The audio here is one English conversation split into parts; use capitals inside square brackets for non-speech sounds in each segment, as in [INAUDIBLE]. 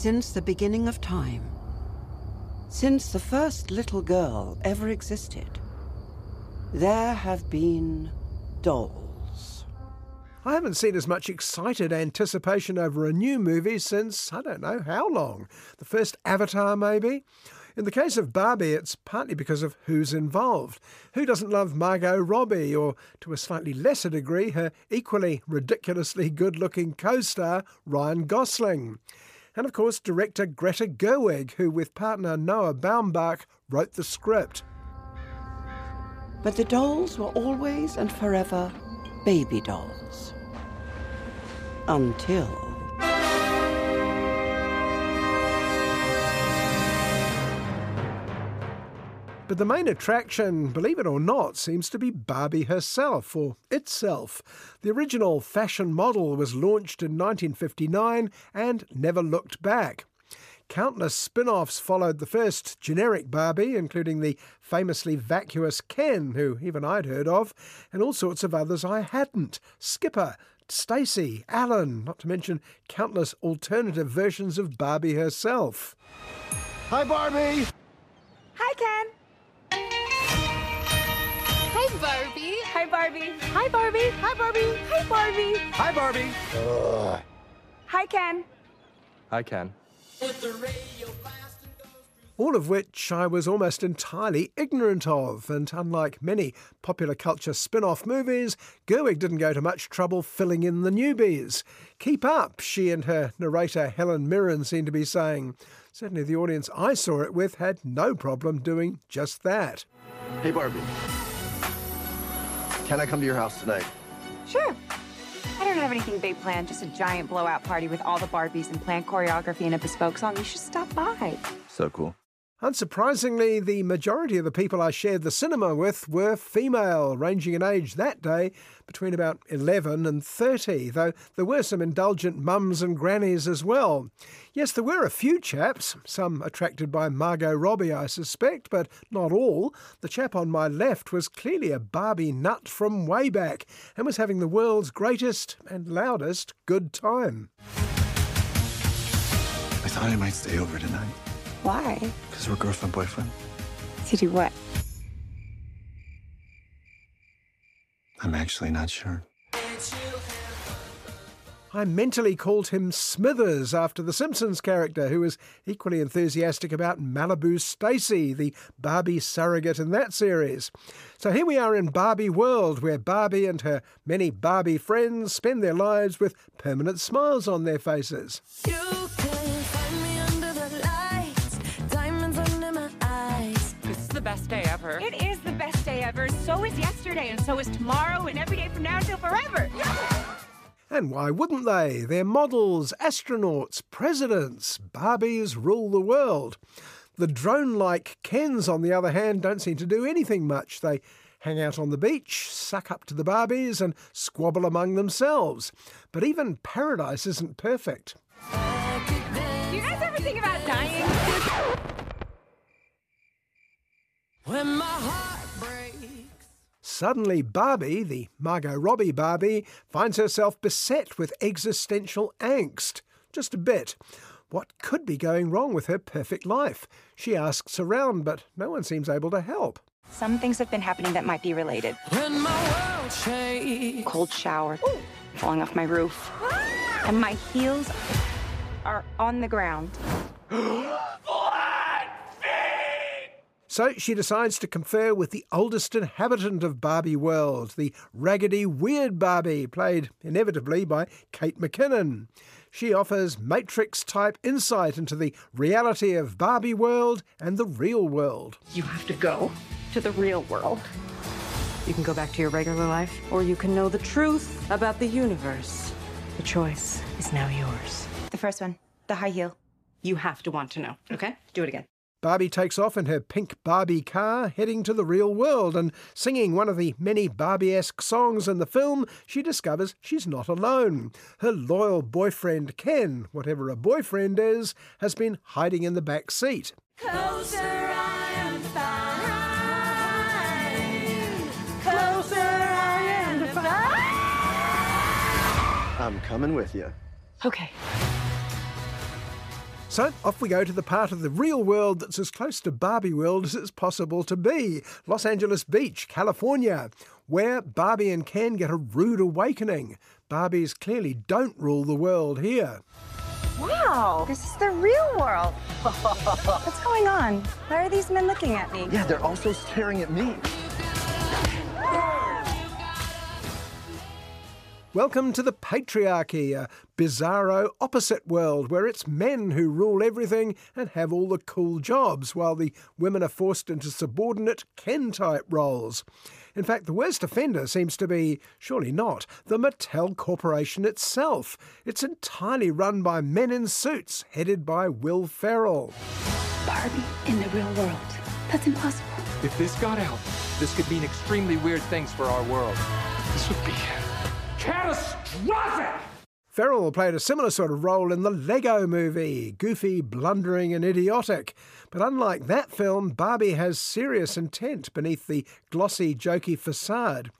Since the beginning of time, since the first little girl ever existed, there have been dolls. I haven't seen as much excited anticipation over a new movie since, I don't know how long. The first Avatar, maybe? In the case of Barbie, it's partly because of who's involved. Who doesn't love Margot Robbie, or to a slightly lesser degree, her equally ridiculously good looking co star, Ryan Gosling? And of course, director Greta Gerwig, who with partner Noah Baumbach wrote the script. But the dolls were always and forever baby dolls. Until. But the main attraction, believe it or not, seems to be Barbie herself, or itself. The original fashion model was launched in 1959 and never looked back. Countless spin offs followed the first generic Barbie, including the famously vacuous Ken, who even I'd heard of, and all sorts of others I hadn't. Skipper, Stacy, Allan, not to mention countless alternative versions of Barbie herself. Hi, Barbie! Hi, Ken! Hi, Barbie! Hi, Barbie! Hi, Barbie! Hi, Barbie! Hi, Barbie! Ugh. Hi, Ken! Hi, Ken. All of which I was almost entirely ignorant of, and unlike many popular culture spin off movies, Gerwig didn't go to much trouble filling in the newbies. Keep up, she and her narrator Helen Mirren seem to be saying. Certainly, the audience I saw it with had no problem doing just that. Hey, Barbie. Can I come to your house tonight? Sure. I don't have anything big planned, just a giant blowout party with all the Barbies and planned choreography and a bespoke song. You should stop by. So cool. Unsurprisingly, the majority of the people I shared the cinema with were female, ranging in age that day between about 11 and 30, though there were some indulgent mums and grannies as well. Yes, there were a few chaps, some attracted by Margot Robbie, I suspect, but not all. The chap on my left was clearly a Barbie nut from way back and was having the world's greatest and loudest good time. I thought I might stay over tonight. Why? Because we're girlfriend boyfriend. To do what? I'm actually not sure. I mentally called him Smithers after the Simpsons character, who was equally enthusiastic about Malibu Stacy, the Barbie surrogate in that series. So here we are in Barbie World, where Barbie and her many Barbie friends spend their lives with permanent smiles on their faces. The best day ever. It is the best day ever. So is yesterday, and so is tomorrow, and every day from now until forever. [LAUGHS] And why wouldn't they? They're models, astronauts, presidents. Barbies rule the world. The drone like Kens, on the other hand, don't seem to do anything much. They hang out on the beach, suck up to the Barbies, and squabble among themselves. But even paradise isn't perfect. Do you guys ever think about dying? When my heart breaks. Suddenly, Barbie, the Margot Robbie Barbie, finds herself beset with existential angst. Just a bit. What could be going wrong with her perfect life? She asks around, but no one seems able to help. Some things have been happening that might be related. When my world shakes. Cold shower, falling off my roof, and my heels are on the ground. [GASPS] [GASPS] So she decides to confer with the oldest inhabitant of Barbie World, the raggedy, weird Barbie, played inevitably by Kate McKinnon. She offers Matrix type insight into the reality of Barbie World and the real world. You have to go to the real world. You can go back to your regular life, or you can know the truth about the universe. The choice is now yours. The first one, the high heel. You have to want to know, okay? Do it again. Barbie takes off in her pink Barbie car, heading to the real world, and singing one of the many Barbie esque songs in the film, she discovers she's not alone. Her loyal boyfriend, Ken, whatever a boyfriend is, has been hiding in the back seat. Closer I am fine. Closer I am fine. I'm coming with you. Okay. So off we go to the part of the real world that's as close to Barbie world as it's possible to be Los Angeles Beach, California, where Barbie and Ken get a rude awakening. Barbies clearly don't rule the world here. Wow, this is the real world. [LAUGHS] What's going on? Why are these men looking at me? Yeah, they're also staring at me. Welcome to the patriarchy, a bizarro opposite world where it's men who rule everything and have all the cool jobs, while the women are forced into subordinate Ken type roles. In fact, the worst offender seems to be, surely not, the Mattel Corporation itself. It's entirely run by men in suits, headed by Will Ferrell. Barbie in the real world. That's impossible. If this got out, this could mean extremely weird things for our world. This would be catastrophic! Ferrell played a similar sort of role in the Lego movie, goofy, blundering, and idiotic. But unlike that film, Barbie has serious intent beneath the glossy, jokey facade.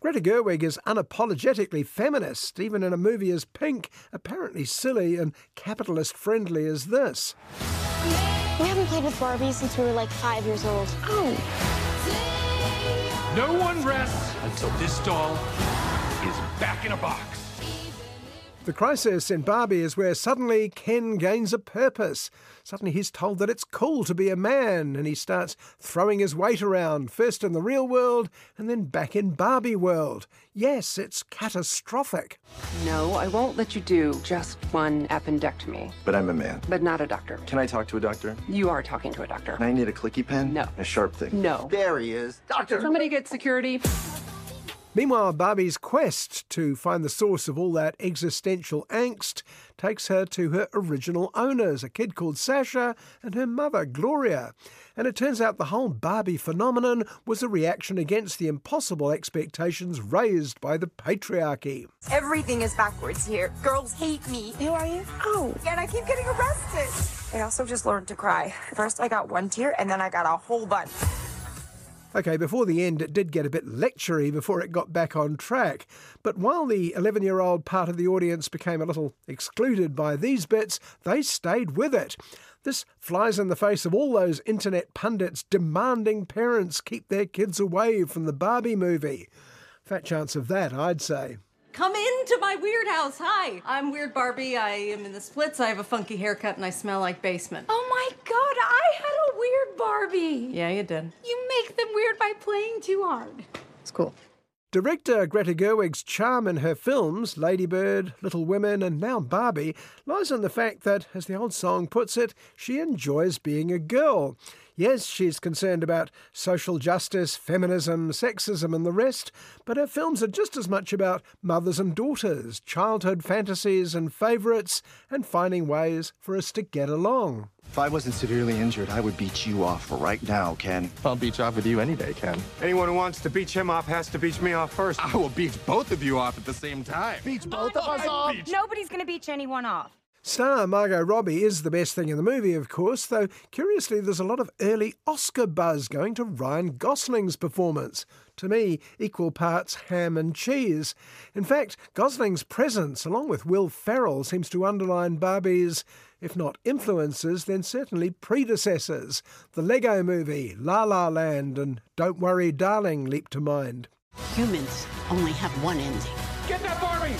Greta Gerwig is unapologetically feminist, even in a movie as pink, apparently silly, and capitalist friendly as this. We haven't played with Barbie since we were like five years old. Oh. No one rests until this doll is back in a box. The crisis in Barbie is where suddenly Ken gains a purpose. Suddenly he's told that it's cool to be a man, and he starts throwing his weight around, first in the real world and then back in Barbie world. Yes, it's catastrophic. No, I won't let you do just one appendectomy. But I'm a man. But not a doctor. Can I talk to a doctor? You are talking to a doctor. And I need a clicky pen? No. A sharp thing? No. There he is. Doctor! Somebody get security. Meanwhile, Barbie's quest to find the source of all that existential angst takes her to her original owners, a kid called Sasha and her mother, Gloria. And it turns out the whole Barbie phenomenon was a reaction against the impossible expectations raised by the patriarchy. Everything is backwards here. Girls hate me. Who are you? Oh, and I keep getting arrested. I also just learned to cry. First, I got one tear, and then I got a whole bunch. Okay, before the end, it did get a bit lectury before it got back on track. But while the 11 year old part of the audience became a little excluded by these bits, they stayed with it. This flies in the face of all those internet pundits demanding parents keep their kids away from the Barbie movie. Fat chance of that, I'd say. Come into my weird house. Hi, I'm Weird Barbie. I am in the splits. I have a funky haircut and I smell like basement. Oh my god, I had a weird Barbie. Yeah, you did. You make them weird by playing too hard. It's cool. Director Greta Gerwig's charm in her films, Lady Bird, Little Women, and now Barbie, lies in the fact that, as the old song puts it, she enjoys being a girl. Yes, she's concerned about social justice, feminism, sexism, and the rest, but her films are just as much about mothers and daughters, childhood fantasies and favourites, and finding ways for us to get along. If I wasn't severely injured, I would beat you off right now, Ken. I'll beat you off with you any day, Ken. Anyone who wants to beat him off has to beat me off first. I will beat both of you off at the same time. Beat both of us off? Nobody's gonna beat anyone off. Star Margot Robbie is the best thing in the movie, of course, though curiously there's a lot of early Oscar buzz going to Ryan Gosling's performance. To me, equal parts ham and cheese. In fact, Gosling's presence, along with Will Ferrell, seems to underline Barbie's, if not influences, then certainly predecessors. The Lego movie, La La Land, and Don't Worry Darling leap to mind. Humans only have one ending. Get that Barbie!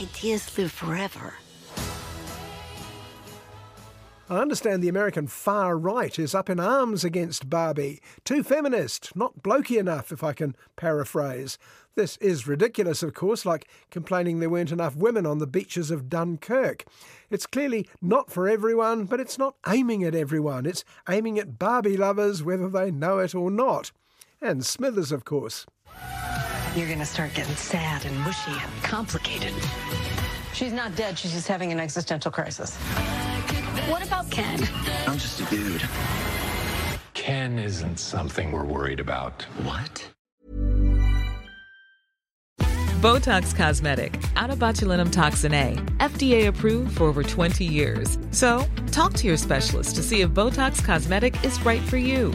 Ideas live forever. I understand the American far right is up in arms against Barbie. Too feminist, not blokey enough, if I can paraphrase. This is ridiculous, of course, like complaining there weren't enough women on the beaches of Dunkirk. It's clearly not for everyone, but it's not aiming at everyone. It's aiming at Barbie lovers, whether they know it or not. And Smithers, of course. You're gonna start getting sad and mushy and complicated. She's not dead, she's just having an existential crisis. What about Ken? I'm just a dude. Ken isn't something we're worried about. What? Botox Cosmetic, out of botulinum toxin A, FDA approved for over 20 years. So, talk to your specialist to see if Botox Cosmetic is right for you.